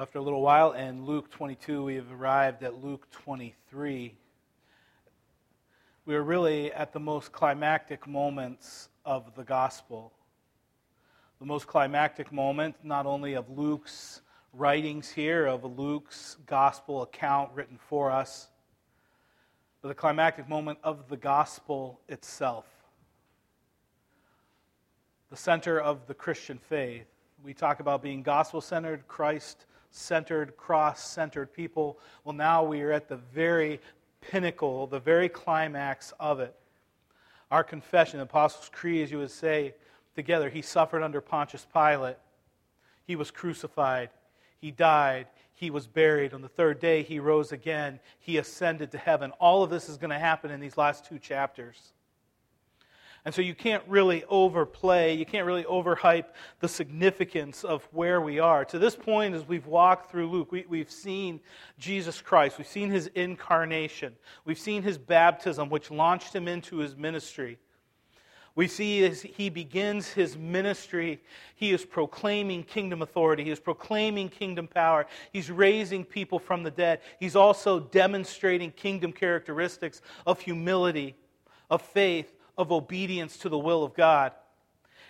After a little while, in Luke 22, we have arrived at Luke 23. We are really at the most climactic moments of the gospel. The most climactic moment, not only of Luke's writings here, of Luke's gospel account written for us, but the climactic moment of the gospel itself. The center of the Christian faith. We talk about being gospel centered, Christ centered, cross centered people. Well, now we are at the very pinnacle, the very climax of it. Our confession, the Apostles' Creed, as you would say together, he suffered under Pontius Pilate. He was crucified. He died. He was buried. On the third day, he rose again. He ascended to heaven. All of this is going to happen in these last two chapters. And so you can't really overplay, you can't really overhype the significance of where we are. To this point, as we've walked through Luke, we, have seen Jesus Christ, we've seen his incarnation, we've seen his baptism, which launched him into his ministry. We see as he begins his ministry, he is proclaiming kingdom authority. He is proclaiming kingdom power. He's raising people from the dead. He's also demonstrating kingdom characteristics of humility, of faith, of obedience to the will of God.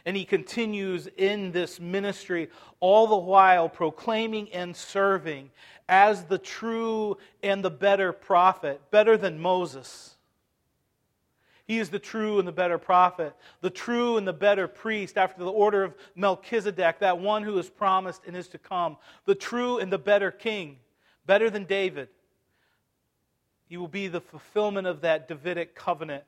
And he continues in this ministry, all the while proclaiming and serving as the true and the better prophet, better than Moses. He is the true and the better prophet, the true and the better priest after the order of Melchizedek, that one who is promised and is to come, the true and the better king, better than David. He will be the fulfillment of that Davidic covenant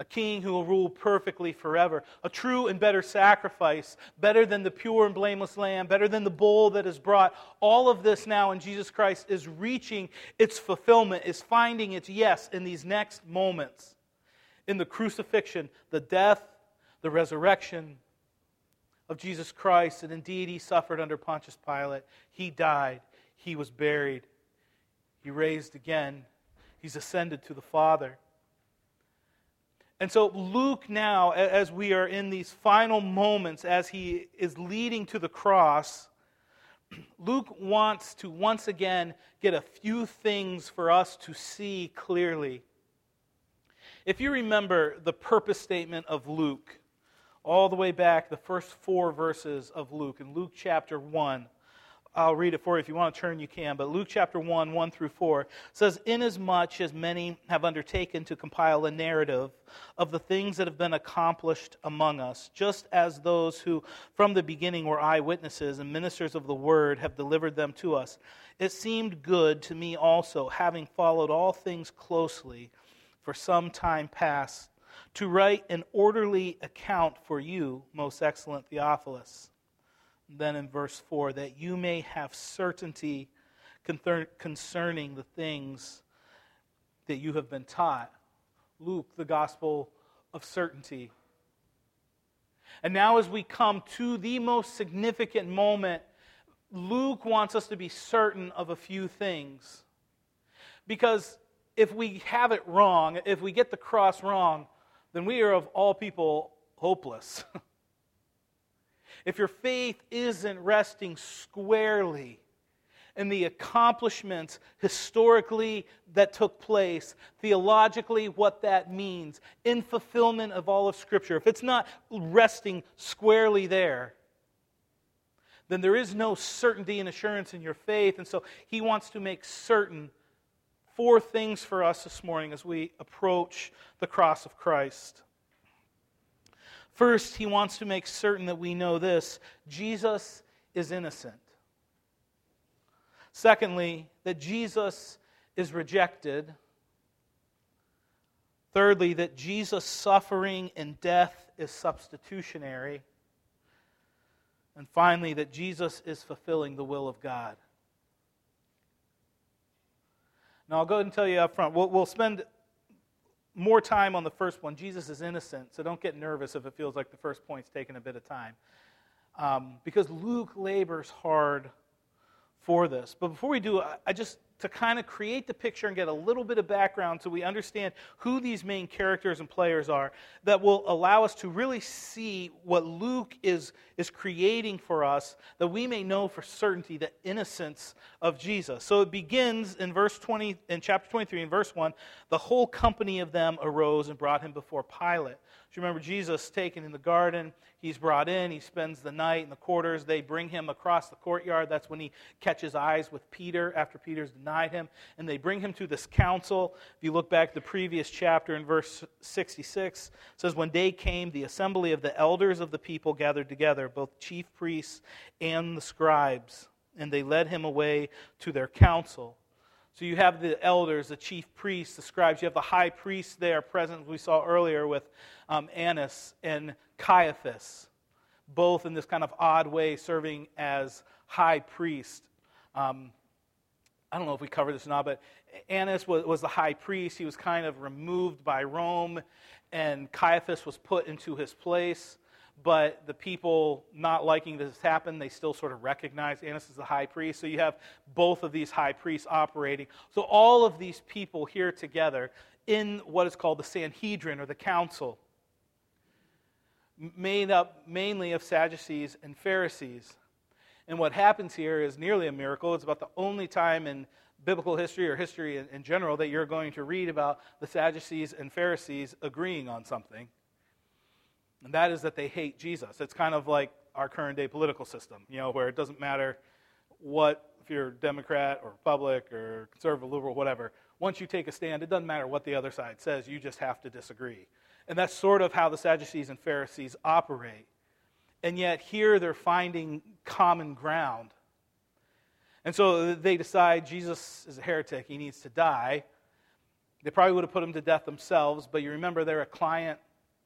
a king who will rule perfectly forever, a true and better sacrifice, better than the pure and blameless lamb, better than the bull that is brought. All of this now in Jesus Christ is reaching its fulfillment, is finding its yes in these next moments. In the crucifixion, the death, the resurrection of Jesus Christ, and indeed he suffered under Pontius Pilate. He died, he was buried, he raised again, he's ascended to the Father. And so, Luke, now, as we are in these final moments, as he is leading to the cross, Luke wants to once again get a few things for us to see clearly. If you remember the purpose statement of Luke, all the way back, the first four verses of Luke, in Luke chapter 1, I'll read it for you. If you want to turn, you can. But Luke chapter 1, 1 through 4 says, Inasmuch as many have undertaken to compile a narrative of the things that have been accomplished among us, just as those who from the beginning were eyewitnesses and ministers of the word have delivered them to us, it seemed good to me also, having followed all things closely for some time past, to write an orderly account for you, most excellent Theophilus then in verse 4 that you may have certainty concerning the things that you have been taught. Luke, the gospel of certainty. And now, as we come to the most significant moment, Luke wants us to be certain of a few things. Because if we have it wrong, if we get the cross wrong, then we are of all people hopeless. if your faith isn't resting squarely in the accomplishments historically that took place, theologically, what that means, in fulfillment of all of Scripture, if it's not resting squarely there, then there is no certainty and assurance in your faith. And so he wants to make certain four things for us this morning as we approach the cross of Christ. First, he wants to make certain that we know this Jesus is innocent. Secondly, that Jesus is rejected. Thirdly, that Jesus' suffering and death is substitutionary. And finally, that Jesus is fulfilling the will of God. Now, I'll go ahead and tell you up front. We'll, we'll spend more time on the first one. Jesus is innocent, so don't get nervous if it feels like the first point's taking a bit of time. Um, because Luke labors hard for this. But before we do, I just to kind of create the picture and get a little bit of background so we understand who these main characters and players are that will allow us to really see what Luke is, is creating for us that we may know for certainty the innocence of Jesus. So it begins in verse 20 in chapter 23 in verse 1, the whole company of them arose and brought him before Pilate. You remember Jesus taken in the garden? He's brought in. He spends the night in the quarters. They bring him across the courtyard. That's when he catches eyes with Peter after Peter's denied him. And they bring him to this council. If you look back the previous chapter in verse 66, says, When day came, the assembly of the elders of the people gathered together, both chief priests and the scribes. And they led him away to their council. So you have the elders, the chief priests, the scribes. You have the high priest there present, we saw earlier with um, Annas and Caiaphas, both in this kind of odd way serving as high priest. Um, I don't know if we covered this or not, but Annas was, was the high priest. He was kind of removed by Rome, and Caiaphas was put into his place but the people not liking this happen, they still sort of recognize Annas as the high priest. So you have both of these high priests operating. So all of these people here together in what is called the Sanhedrin or the council, made up mainly of Sadducees and Pharisees. And what happens here is nearly a miracle. It's about the only time in biblical history or history in, in general that you're going to read about the Sadducees and Pharisees agreeing on something and that is that they hate Jesus. It's kind of like our current day political system, you know, where it doesn't matter what, if you're Democrat or Republic or conservative, liberal, whatever, once you take a stand, it doesn't matter what the other side says, you just have to disagree. And that's sort of how the Sadducees and Pharisees operate. And yet here they're finding common ground. And so they decide Jesus is a heretic, he needs to die. They probably would have put him to death themselves, but you remember they're a client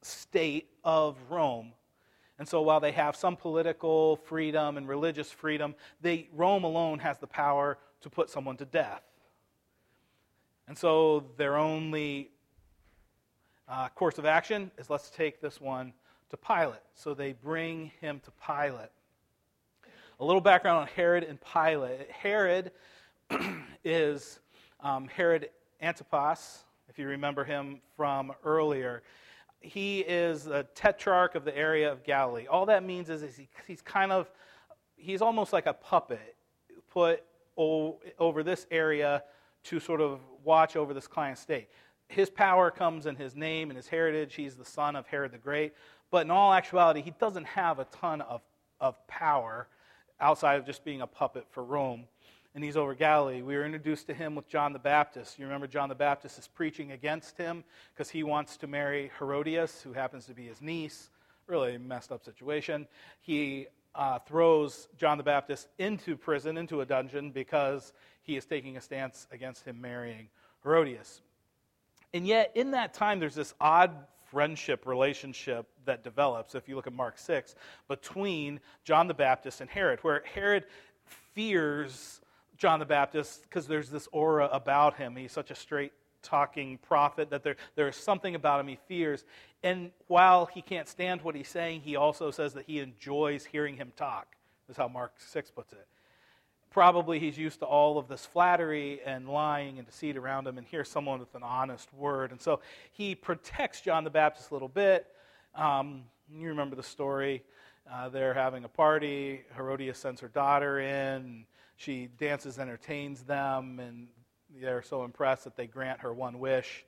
state of Rome. And so while they have some political freedom and religious freedom, they, Rome alone has the power to put someone to death. And so their only uh, course of action is let's take this one to Pilate. So they bring him to Pilate. A little background on Herod and Pilate. Herod is um, Herod Antipas, if you remember him from earlier he is a tetrarch of the area of Galilee. All that means is, is he, he's kind of, he's almost like a puppet put o- over this area to sort of watch over this client state. His power comes in his name and his heritage. He's the son of Herod the Great. But in all actuality, he doesn't have a ton of, of power outside of just being a puppet for Rome and he's over Galilee. We were introduced to him with John the Baptist. You remember John the Baptist is preaching against him because he wants to marry Herodias, who happens to be his niece. Really messed up situation. He uh, throws John the Baptist into prison, into a dungeon, because he is taking a stance against him marrying Herodias. And yet, in that time, there's this odd friendship relationship that develops, if you look at Mark 6, between John the Baptist and Herod, where Herod fears John the Baptist because there's this aura about him. He's such a straight talking prophet that there, there's something about him he fears. And while he can't stand what he's saying, he also says that he enjoys hearing him talk. That's how Mark 6 puts it. Probably he's used to all of this flattery and lying and deceit around him, and here's someone with an honest word. And so he protects John the Baptist a little bit. Um, you remember the story. Uh, they're having a party. Herodias sends her daughter in she dances, entertains them, and they're so impressed that they grant her one wish.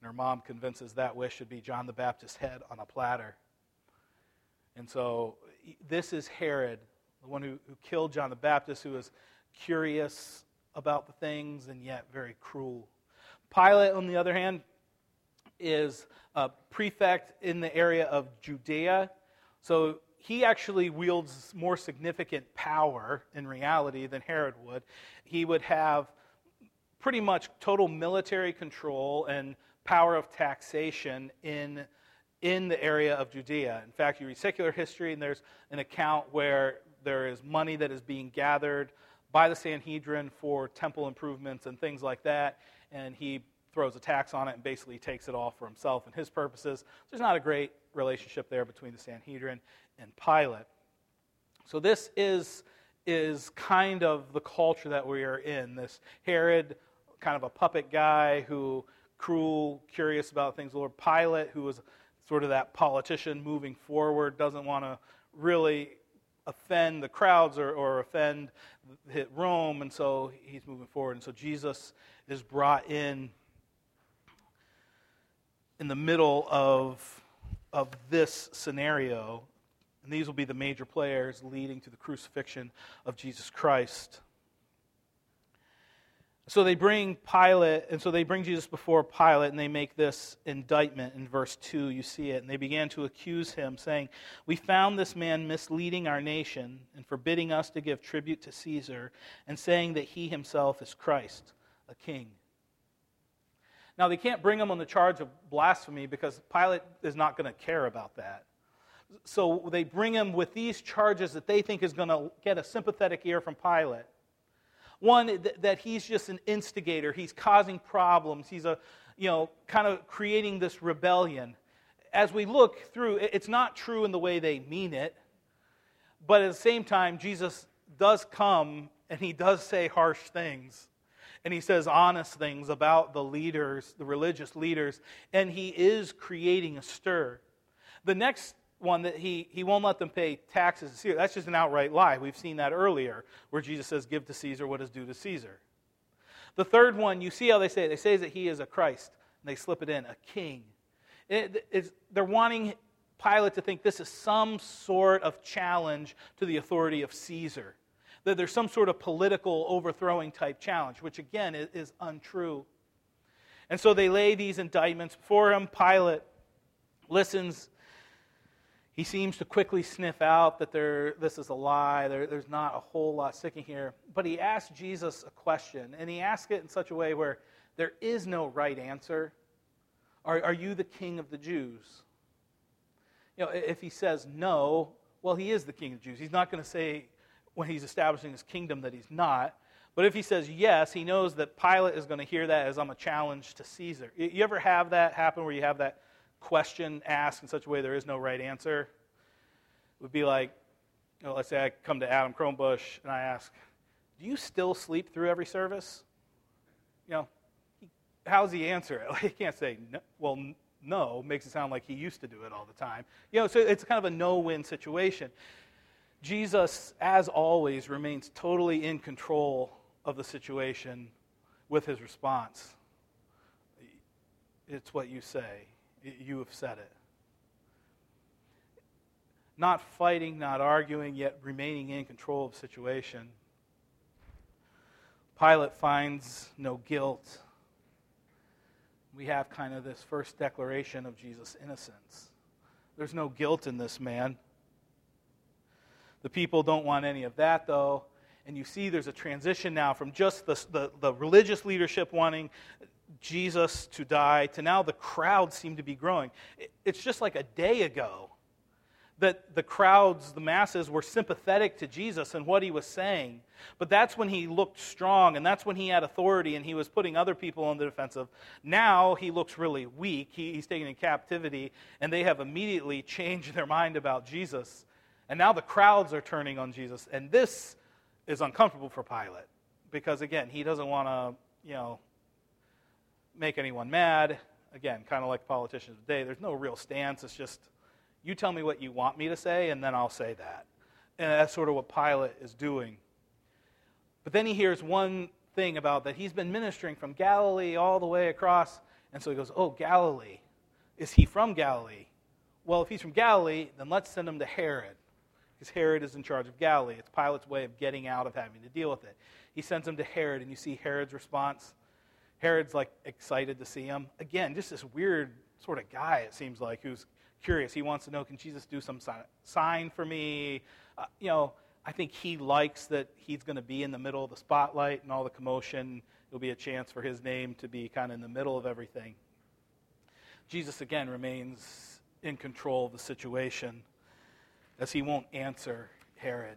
And her mom convinces that wish should be John the Baptist's head on a platter. And so this is Herod, the one who, who killed John the Baptist, who was curious about the things and yet very cruel. Pilate, on the other hand, is a prefect in the area of Judea. So he actually wields more significant power in reality than Herod would. He would have pretty much total military control and power of taxation in, in the area of Judea. In fact, you read secular history, and there's an account where there is money that is being gathered by the Sanhedrin for temple improvements and things like that, and he throws a tax on it and basically takes it all for himself and his purposes. So there's not a great relationship there between the Sanhedrin and Pilate. So this is is kind of the culture that we are in. This Herod, kind of a puppet guy who cruel, curious about things. Lord Pilate, who was sort of that politician moving forward, doesn't want to really offend the crowds or, or offend Rome, and so he's moving forward. And so Jesus is brought in in the middle of, of this scenario. And these will be the major players leading to the crucifixion of Jesus Christ. So they bring Pilate, and so they bring Jesus before Pilate, and they make this indictment in verse 2. You see it. And they began to accuse him, saying, We found this man misleading our nation and forbidding us to give tribute to Caesar, and saying that he himself is Christ, a king. Now, they can't bring him on the charge of blasphemy because Pilate is not going to care about that. So they bring him with these charges that they think is going to get a sympathetic ear from Pilate. One, that he's just an instigator. He's causing problems. He's a, you know, kind of creating this rebellion. As we look through, it's not true in the way they mean it, but at the same time, Jesus does come and he does say harsh things. And he says honest things about the leaders, the religious leaders, and he is creating a stir. The next one that he, he won't let them pay taxes to Caesar. That's just an outright lie. We've seen that earlier, where Jesus says, Give to Caesar what is due to Caesar. The third one, you see how they say it. They say that he is a Christ, and they slip it in, a king. It, they're wanting Pilate to think this is some sort of challenge to the authority of Caesar, that there's some sort of political overthrowing type challenge, which again is, untrue. And so they lay these indictments before him. Pilate listens he seems to quickly sniff out that there, this is a lie. There, there's not a whole lot sticking here. But he asks Jesus a question, and he asks it in such a way where there is no right answer. Are, are you the king of the Jews? You know, if he says no, well, he is the king of the Jews. He's not going to say when he's establishing his kingdom that he's not. But if he says yes, he knows that Pilate is going to hear that as I'm a challenge to Caesar. You ever have that happen where you have that question asked in such a way there is no right answer. It would be like, you know, let's say I come to Adam Cronbush and I ask, Do you still sleep through every service? You know, how's he answer it? he can't say, no, well, no, makes it sound like he used to do it all the time. You know, so it's kind of a no win situation. Jesus, as always, remains totally in control of the situation with his response. It's what you say you have said it. Not fighting, not arguing, yet remaining in control of the situation. Pilate finds no guilt. We have kind of this first declaration of Jesus' innocence. There's no guilt in this man. The people don't want any of that, though. And you see there's a transition now from just the, the, the religious leadership wanting Jesus to die to now the crowds seem to be growing. It's just like a day ago that the crowds, the masses, were sympathetic to Jesus and what he was saying. But that's when he looked strong and that's when he had authority and he was putting other people on the defensive. Now he looks really weak. He, he's taken in captivity and they have immediately changed their mind about Jesus. And now the crowds are turning on Jesus. And this is uncomfortable for Pilate because, again, he doesn't want to, you know, make anyone mad. Again, kind of like politicians today, there's no real stance. It's just, you tell me what you want me to say, and then I'll say that. And that's sort of what Pilate is doing. But then he hears one thing about that he's been ministering from Galilee all the way across. And so he goes, Oh, Galilee. Is he from Galilee? Well, if he's from Galilee, then let's send him to Herod. Because Herod is in charge of Galilee. It's Pilate's way of getting out of having to deal with it. He sends him to Herod, and you see Herod's response. Herod's like excited to see him. Again, just this weird sort of guy, it seems like, who's curious. He wants to know, can Jesus do some sign for me? Uh, you know, I think he likes that he's going to be in the middle of the spotlight and all the commotion. It'll be a chance for his name to be kind of in the middle of everything. Jesus, again, remains in control of the situation as he won't answer Herod.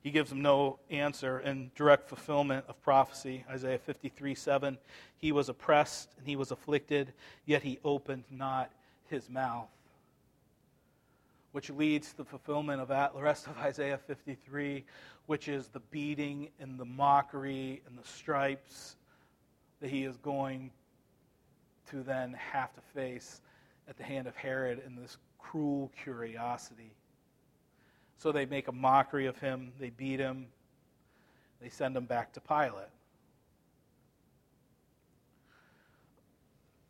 He gives him no answer in direct fulfillment of prophecy. Isaiah 53 7. He was oppressed and he was afflicted, yet he opened not his mouth. which leads to the fulfillment of the rest of Isaiah 53, which is the beating and the mockery and the stripes that he is going to then have to face at the hand of Herod in this cruel curiosity. So they make a mockery of him, they beat him, they send him back to Pilate.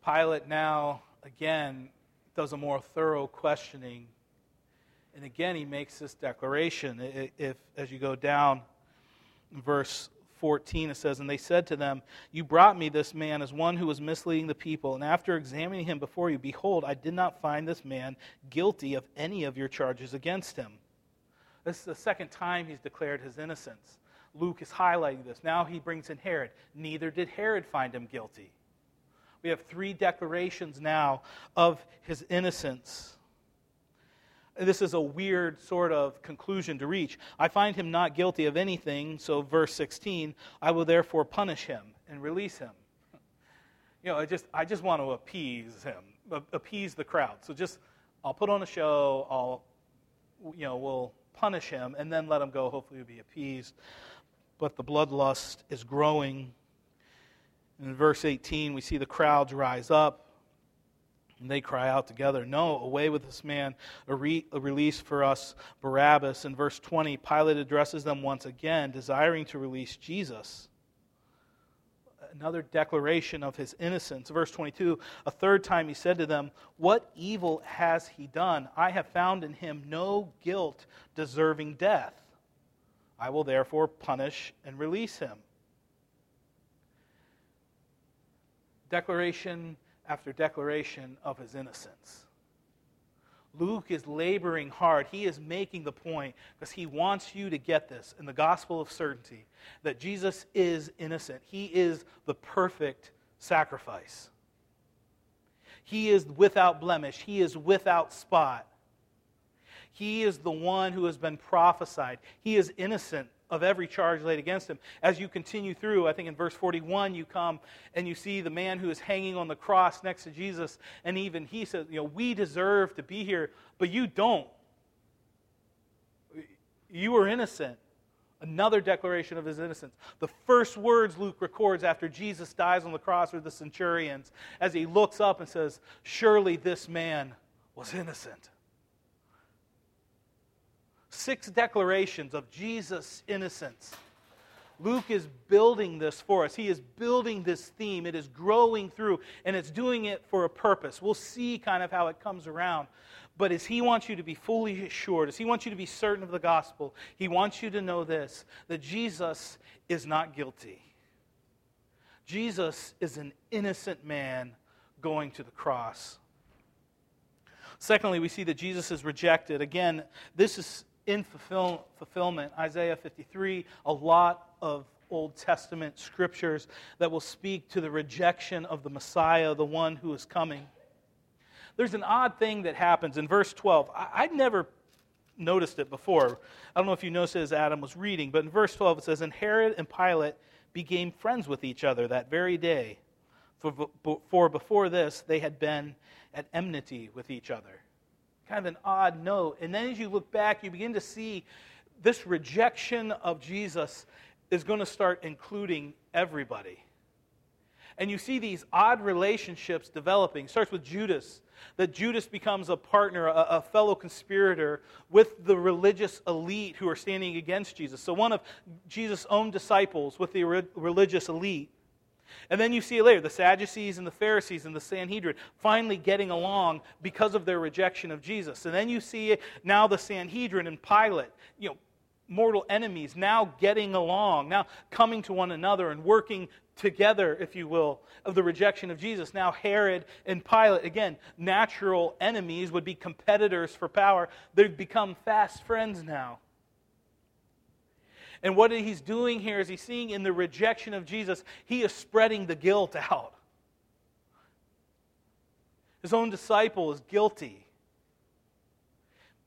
Pilate now, again, does a more thorough questioning. And again, he makes this declaration. If, as you go down, verse 14, it says, And they said to them, You brought me this man as one who was misleading the people, and after examining him before you, behold, I did not find this man guilty of any of your charges against him. This is the second time he's declared his innocence. Luke is highlighting this. Now he brings in Herod. Neither did Herod find him guilty. We have three declarations now of his innocence this is a weird sort of conclusion to reach. I find him not guilty of anything, so verse 16, I will therefore punish him and release him. You know, I just, I just want to appease him, appease the crowd. So just, I'll put on a show, I'll, you know, we'll punish him, and then let him go. Hopefully, he'll be appeased. But the bloodlust is growing. In verse 18, we see the crowds rise up. And they cry out together, No, away with this man, a, re- a, release for us, Barabbas. In verse 20, Pilate addresses them once again, desiring to release Jesus. Another declaration of his innocence. Verse 22, a third time he said to them, What evil has he done? I have found in him no guilt deserving death. I will therefore punish and release him. Declaration after declaration of his innocence. Luke is laboring hard. He is making the point because he wants you to get this in the gospel of certainty that Jesus is innocent. He is the perfect sacrifice. He is without blemish, he is without spot. He is the one who has been prophesied. He is innocent of every charge laid against him. As you continue through, I think in verse 41, you come and you see the man who is hanging on the cross next to Jesus, and even he says, You know, we deserve to be here, but you don't. You are innocent. Another declaration of his innocence. The first words Luke records after Jesus dies on the cross are the centurions as he looks up and says, Surely this man was innocent six declarations of Jesus' innocence. Luke is building this for us. He is building this theme. It is growing through, and it's doing it for a purpose. We'll see kind of how it comes around. But as he wants you to be fully assured, as he wants you to be certain of the gospel, he wants you to know this that Jesus is not guilty. Jesus is an innocent man going to the cross. Secondly, we see that Jesus is rejected. Again, this is in fulfill, fulfillment. Isaiah 53, a lot of Old Testament scriptures that will speak to the rejection of the Messiah, the one who is coming. There's an odd thing that happens in verse 12. I, would never noticed it before. I don't know if you noticed it as Adam was reading, but in verse 12 it says, And Herod and Pilate became friends with each other that very day. For, for before this, they had been at enmity with each other kind of an odd note. And then as you look back, you begin to see this rejection of Jesus is going to start including everybody. And you see these odd relationships developing. It starts with Judas, that Judas becomes a partner, a, a, fellow conspirator with the religious elite who are standing against Jesus. So one of Jesus' own disciples with the re- religious elite. And then you see later the Sadducees and the Pharisees and the Sanhedrin finally getting along because of their rejection of Jesus. And then you see now the Sanhedrin and Pilate, you know, mortal enemies, now getting along, now coming to one another and working together, if you will, of the rejection of Jesus. Now Herod and Pilate, again, natural enemies, would be competitors for power. They've become fast friends now. And what he's doing here is he's seeing in the rejection of Jesus, he is spreading the guilt out. His own disciple is guilty.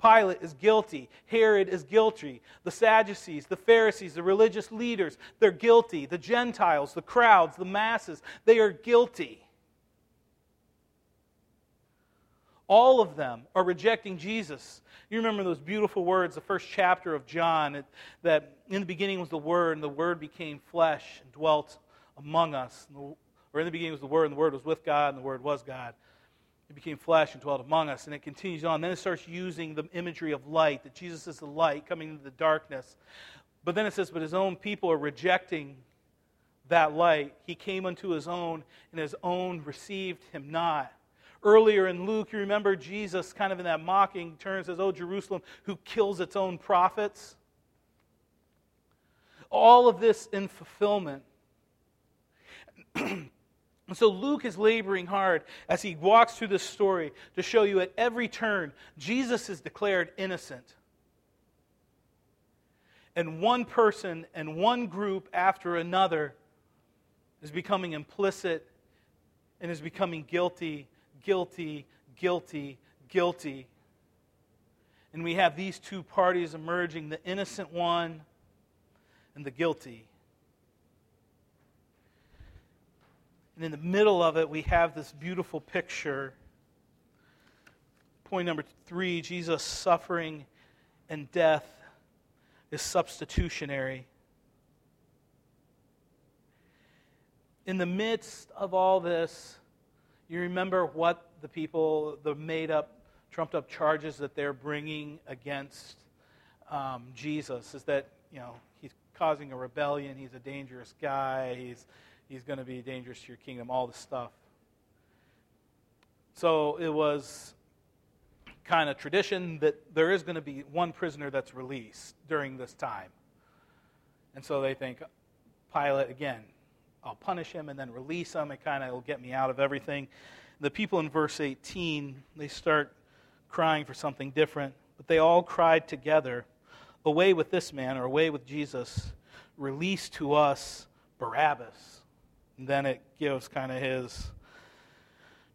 Pilate is guilty. Herod is guilty. The Sadducees, the Pharisees, the religious leaders, they're guilty. The Gentiles, the crowds, the masses, they are guilty. All of them are rejecting Jesus. You remember those beautiful words, the first chapter of John, that in the beginning was the Word, and the Word became flesh and dwelt among us. Or in the beginning was the Word, and the Word was with God, and the Word was God. It became flesh and dwelt among us. And it continues on. Then it starts using the imagery of light, that Jesus is the light coming into the darkness. But then it says, But his own people are rejecting that light. He came unto his own, and his own received him not. Earlier in Luke, you remember Jesus kind of in that mocking turn says, Oh, Jerusalem, who kills its own prophets. All of this in fulfillment. so Luke is laboring hard as he walks through this story to show you at every turn, Jesus is declared innocent. And one person and one group after another is becoming implicit and is becoming guilty, guilty, guilty, guilty. And we have these two parties emerging the innocent one and the guilty. And in the middle of it, we have this beautiful picture. Point number three Jesus' suffering and death is substitutionary. in the midst of all this, you remember what the people, the made up, trumped up charges that they're bringing against um, Jesus is that, you know, he's causing a rebellion, he's a dangerous guy, he's, he's going to be dangerous to your kingdom, all this stuff. So it was kind of tradition that there is going to be one prisoner that's released during this time. And so they think, Pilate, again, I'll punish him and then release him. It kind of will get me out of everything. The people in verse 18, they start crying for something different, but they all cried together, Away with this man, or away with Jesus, release to us Barabbas. And then it gives kind of his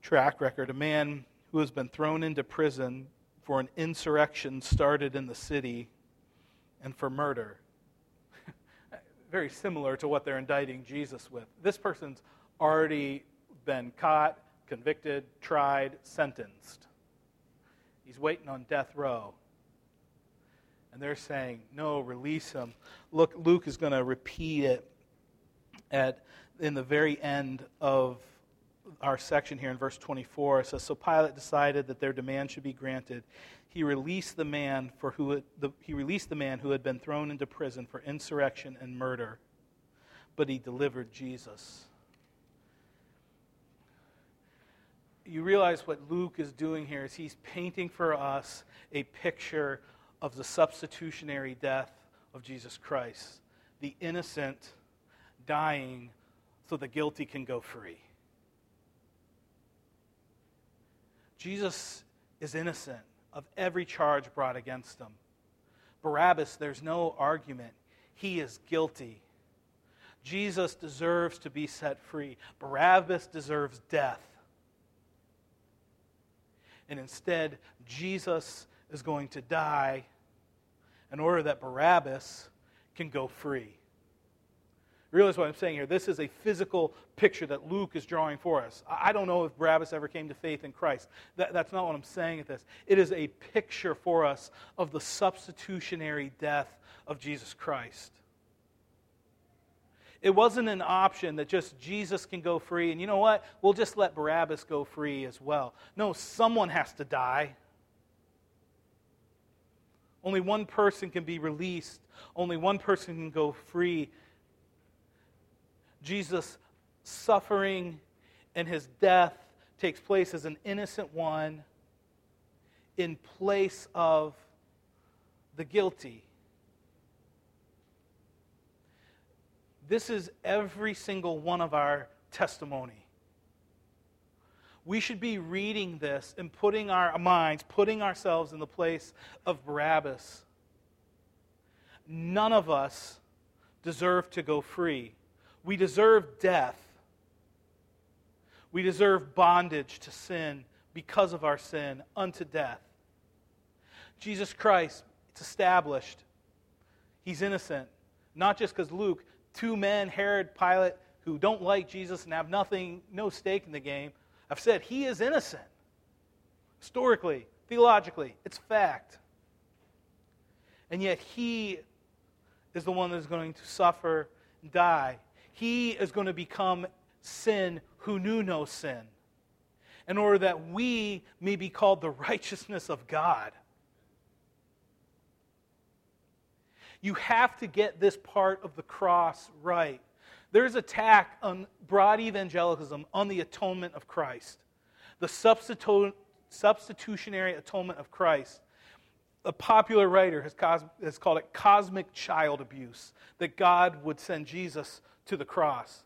track record. A man who has been thrown into prison for an insurrection started in the city and for murder very similar to what they're indicting Jesus with. This person's already been caught, convicted, tried, sentenced. He's waiting on death row. And they're saying, no, release him. Look, Luke is going to repeat it at, in the very end of our section here in verse 24. It says, So Pilate decided that their demand should be granted he released the man for who had, the, he released the man who had been thrown into prison for insurrection and murder, but he delivered Jesus. You realize what Luke is doing here is he's painting for us a picture of the substitutionary death of Jesus Christ, the innocent dying so the guilty can go free. Jesus is innocent of every charge brought against him. Barabbas, there's no argument. He is guilty. Jesus deserves to be set free. Barabbas deserves death. And instead, Jesus is going to die in order that Barabbas can go free. Realize what I'm saying here. This is a physical picture that Luke is drawing for us. I don't know if Barabbas ever came to faith in Christ. That, that's not what I'm saying at this. It is a picture for us of the substitutionary death of Jesus Christ. It wasn't an option that just Jesus can go free, and you know what? We'll just let Barabbas go free as well. No, someone has to die. Only one person can be released, only one person can go free Jesus' suffering and his death takes place as an innocent one in place of the guilty. This is every single one of our testimony. We should be reading this and putting our minds, putting ourselves in the place of Barabbas. None of us deserve to go free. We deserve death. We deserve bondage to sin because of our sin unto death. Jesus Christ, it's established. He's innocent. Not just because Luke, two men, Herod, Pilate, who don't like Jesus and have nothing, no stake in the game, have said he is innocent. Historically, theologically, it's fact. And yet, he is the one that is going to suffer and die. He is going to become sin who knew no sin, in order that we may be called the righteousness of God. You have to get this part of the cross right. There's attack on broad evangelicalism on the atonement of Christ, the substitu- substitutionary atonement of Christ. A popular writer has, cos- has called it cosmic child abuse, that God would send Jesus to the cross.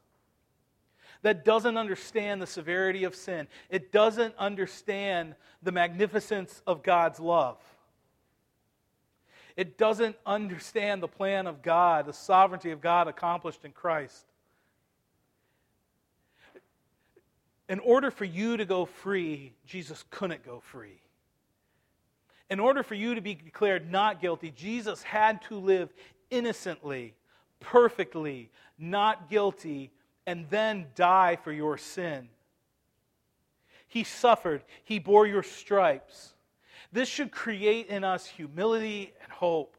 That doesn't understand the severity of sin, it doesn't understand the magnificence of God's love. It doesn't understand the plan of God, the sovereignty of God accomplished in Christ. In order for you to go free, Jesus couldn't go free. In order for you to be declared not guilty, Jesus had to live innocently, perfectly, not guilty, and then die for your sin. He suffered, He bore your stripes. This should create in us humility and hope.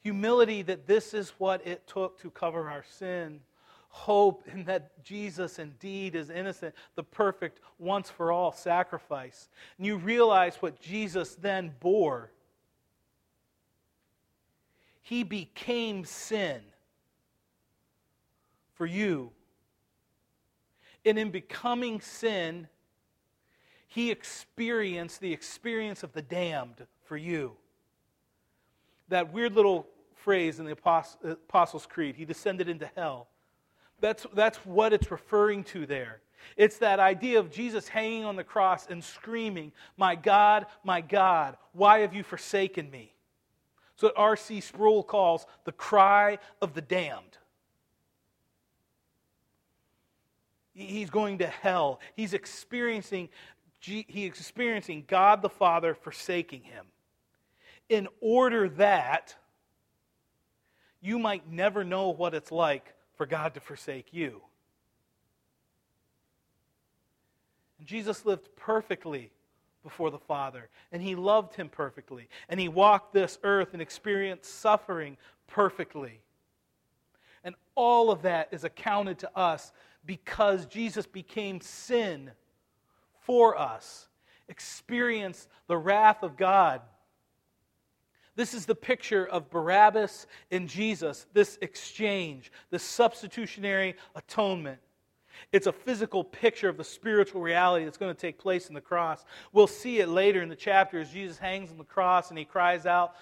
Humility that this is what it took to cover our sin. Hope in that Jesus indeed is innocent, the perfect, once for all sacrifice. And you realize what Jesus then bore. He became sin for you. And in becoming sin, he experienced the experience of the damned for you. That weird little phrase in the Apostles' Creed, he descended into hell. That's, that's what it's referring to there. It's that idea of Jesus hanging on the cross and screaming, My God, my God, why have you forsaken me? So R.C. Sproul calls the cry of the damned. He's going to hell. He's experiencing he experiencing God the Father forsaking him in order that you might never know what it's like for God to forsake you. And Jesus lived perfectly before the Father, and he loved him perfectly, and he walked this earth and experienced suffering perfectly. And all of that is accounted to us because Jesus became sin for us, experience the wrath of God. This is the picture of Barabbas and Jesus, this exchange, this substitutionary atonement. It's a physical picture of the spiritual reality that's going to take place in the cross. We'll see it later in the chapter as Jesus hangs on the cross and he cries out,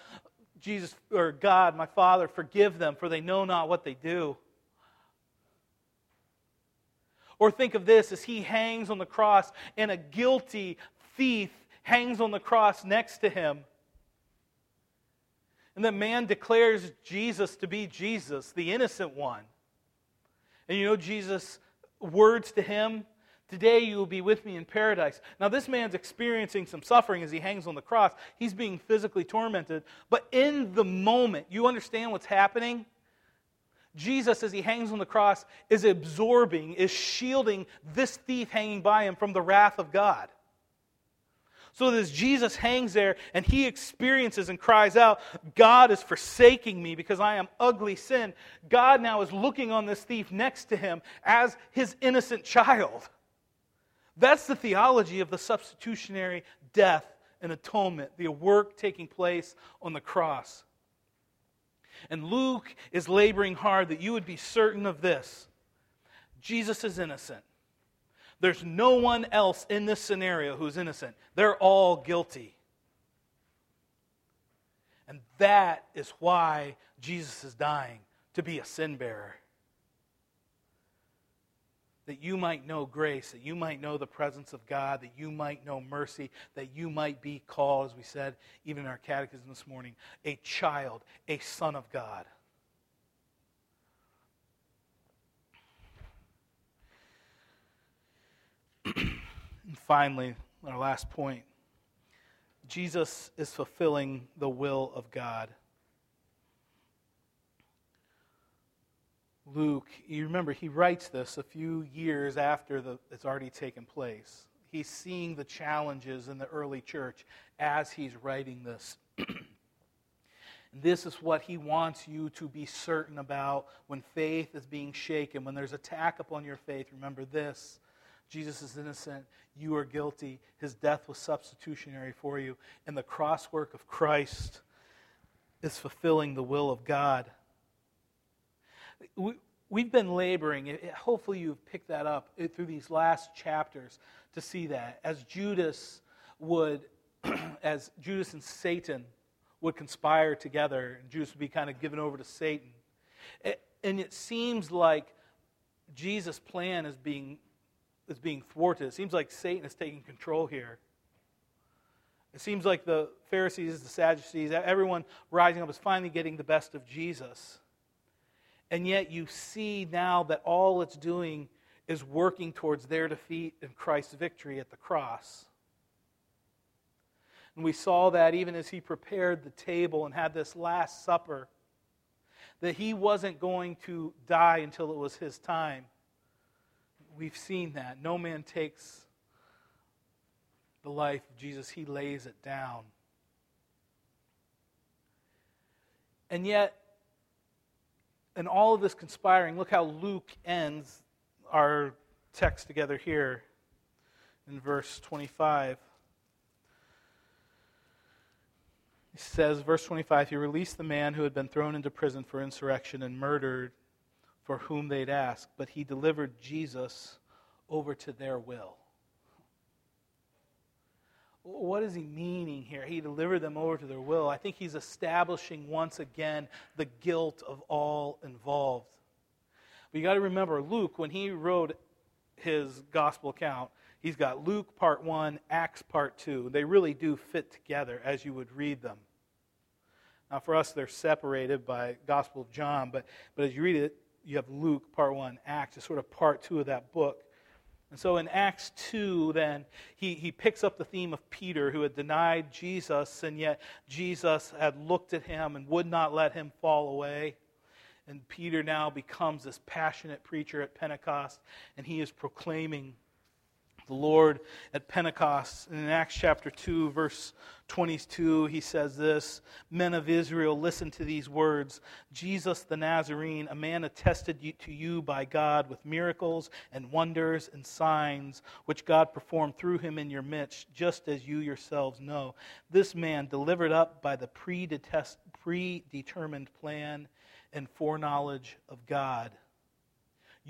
Jesus or God, my Father, forgive them, for they know not what they do. Or think of this as he hangs on the cross and a guilty thief hangs on the cross next to him. And the man declares Jesus to be Jesus, the innocent one. And you know Jesus' words to him? Today you will be with me in paradise. Now, this man's experiencing some suffering as he hangs on the cross. He's being physically tormented. But in the moment, you understand what's happening? Jesus, as he hangs on the cross, is absorbing, is shielding this thief hanging by him from the wrath of God. So as Jesus hangs there and he experiences and cries out, God is forsaking me because I am ugly sin, God now is looking on this thief next to him as his innocent child. That's the theology of the substitutionary death and atonement, the work taking place on the cross. And Luke is laboring hard that you would be certain of this Jesus is innocent. There's no one else in this scenario who's innocent. They're all guilty. And that is why Jesus is dying to be a sin bearer that you might know grace, that you might know the presence of God, that you might know mercy, that you might be called, as we said even in our catechism this morning, a child, a son of God. Finally, our last point Jesus is fulfilling the will of God. Luke, you remember he writes this a few years after the, it's already taken place. He's seeing the challenges in the early church as he's writing this. this is what he wants you to be certain about when faith is being shaken, when there's attack upon your faith. Remember this Jesus is innocent. You are guilty. His death was substitutionary for you. And the cross work of Christ is fulfilling the will of God. We, we've been laboring. Hopefully, you've picked that up eh, through these last chapters to see that. As Judas would, as Judas and Satan would conspire together, and Judas would be kind of given over to Satan. And it seems like Jesus' plan is being is being thwarted. It seems like Satan is taking control here. It seems like the Pharisees, the Sadducees, everyone rising up is finally getting the best of Jesus. And yet you see now that all it's doing is working towards their defeat and Christ's victory at the cross. And we saw that even as he prepared the table and had this Last Supper, that he wasn't going to die until it was his time. We've seen that. No man takes the life of Jesus, he lays it down. And yet, in all of this conspiring, look how Luke ends our text together here in verse 25. He says, verse 25, he released the man who had been thrown into prison for insurrection and murdered for whom they'd asked, but he delivered Jesus over to their will. What is he meaning here? He delivered them over to their will. I think he's establishing once again the guilt of all involved. But you got to remember, Luke, when he wrote his gospel account, he's got Luke part one, Acts part two. They really do fit together as you would read them. Now, for us, they're separated by Gospel of John, but, but as you read it, you have Luke, part one, Acts is sort of part two of that book. And so in Acts 2, then, he, he picks up the theme of Peter, who had denied Jesus, and yet Jesus had looked at him and would not let him fall away. And Peter now becomes this passionate preacher at Pentecost, and he is proclaiming the Lord at Pentecost. And in Acts chapter 2, verse 22, he says this Men of Israel, listen to these words Jesus the Nazarene, a man attested to you by God with miracles and wonders and signs, which God performed through him in your midst, just as you yourselves know. This man, delivered up by the predetermined plan and foreknowledge of God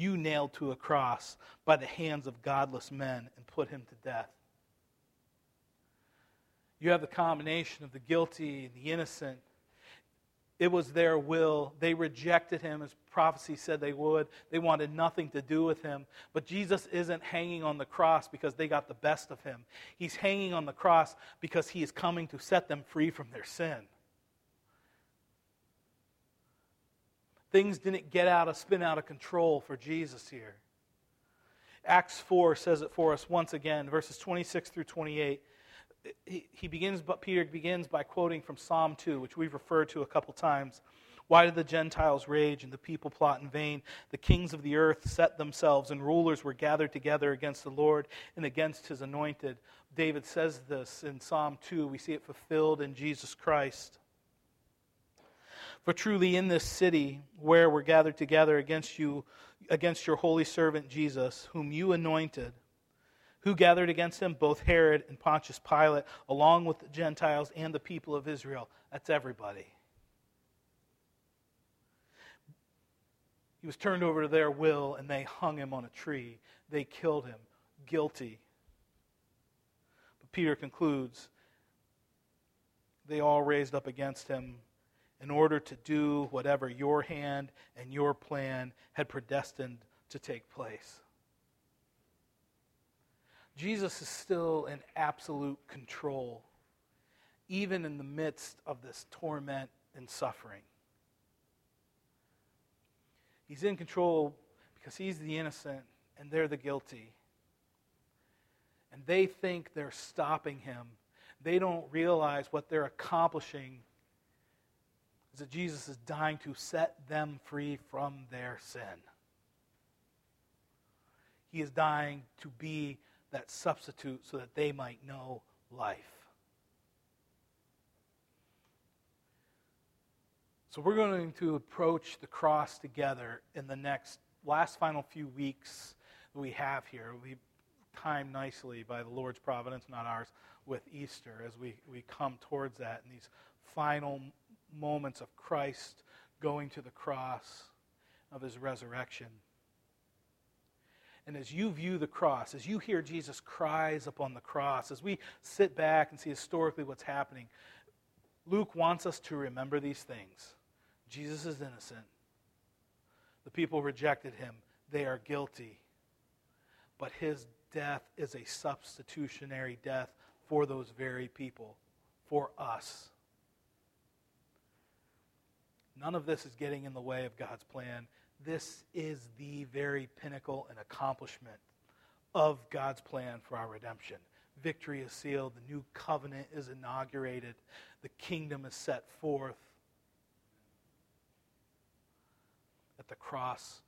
you nailed to a cross by the hands of godless men and put him to death. You have the combination of the guilty and the innocent. It was their will. They rejected him as prophecy said they would. They wanted nothing to do with him. But Jesus isn't hanging on the cross because they got the best of him. He's hanging on the cross because he is coming to set them free from their sin. Things didn't get out of spin out of control for Jesus here. Acts 4 says it for us once again, verses 26 through 28. He, he begins, but Peter begins by quoting from Psalm 2, which we've referred to a couple times. Why do the Gentiles rage and the people plot in vain? The kings of the earth set themselves, and rulers were gathered together against the Lord and against his anointed. David says this in Psalm 2. We see it fulfilled in Jesus Christ. For truly in this city where we're gathered together against you, against your holy servant Jesus, whom you anointed, who gathered against him both Herod and Pontius Pilate, along with the Gentiles and the people of Israel. That's everybody. He was turned over to their will, and they hung him on a tree. They killed him, guilty. But Peter concludes they all raised up against him in order to do whatever your hand and your plan had predestined to take place. Jesus is still in absolute control, even in the midst of this torment and suffering. He's in control because he's the innocent and they're the guilty. And they think they're stopping him. They don't realize what they're accomplishing is that Jesus is dying to set them free from their sin. He is dying to be that substitute so that they might know life. So we're going to approach the cross together in the next last final few weeks that we have here. We time nicely by the Lord's providence, not ours, with Easter as we, we come towards that in these final moments of Christ going to the cross of his resurrection. And as you view the cross, as you hear Jesus' cries upon the cross, as we sit back and see historically what's happening, Luke wants us to remember these things. Jesus is innocent. The people rejected him. They are guilty. But his death is a substitutionary death for those very people, for us. None of this is getting in the way of God's plan. This is the very pinnacle and accomplishment of God's plan for our redemption. Victory is sealed, the new covenant is inaugurated, the kingdom is set forth at the cross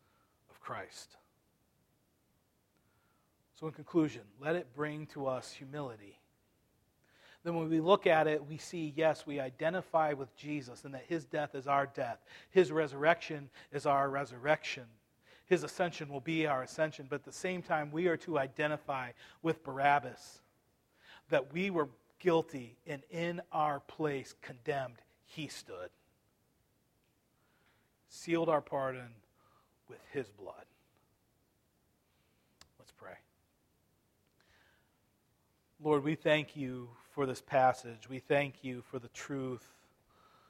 of Christ. So, in conclusion, let it bring to us humility. Then, when we look at it, we see, yes, we identify with Jesus and that his death is our death, his resurrection is our resurrection. His ascension will be our ascension, but at the same time, we are to identify with Barabbas that we were guilty and in our place condemned, he stood. Sealed our pardon with his blood. Let's pray. Lord, we thank you for this passage. We thank you for the truth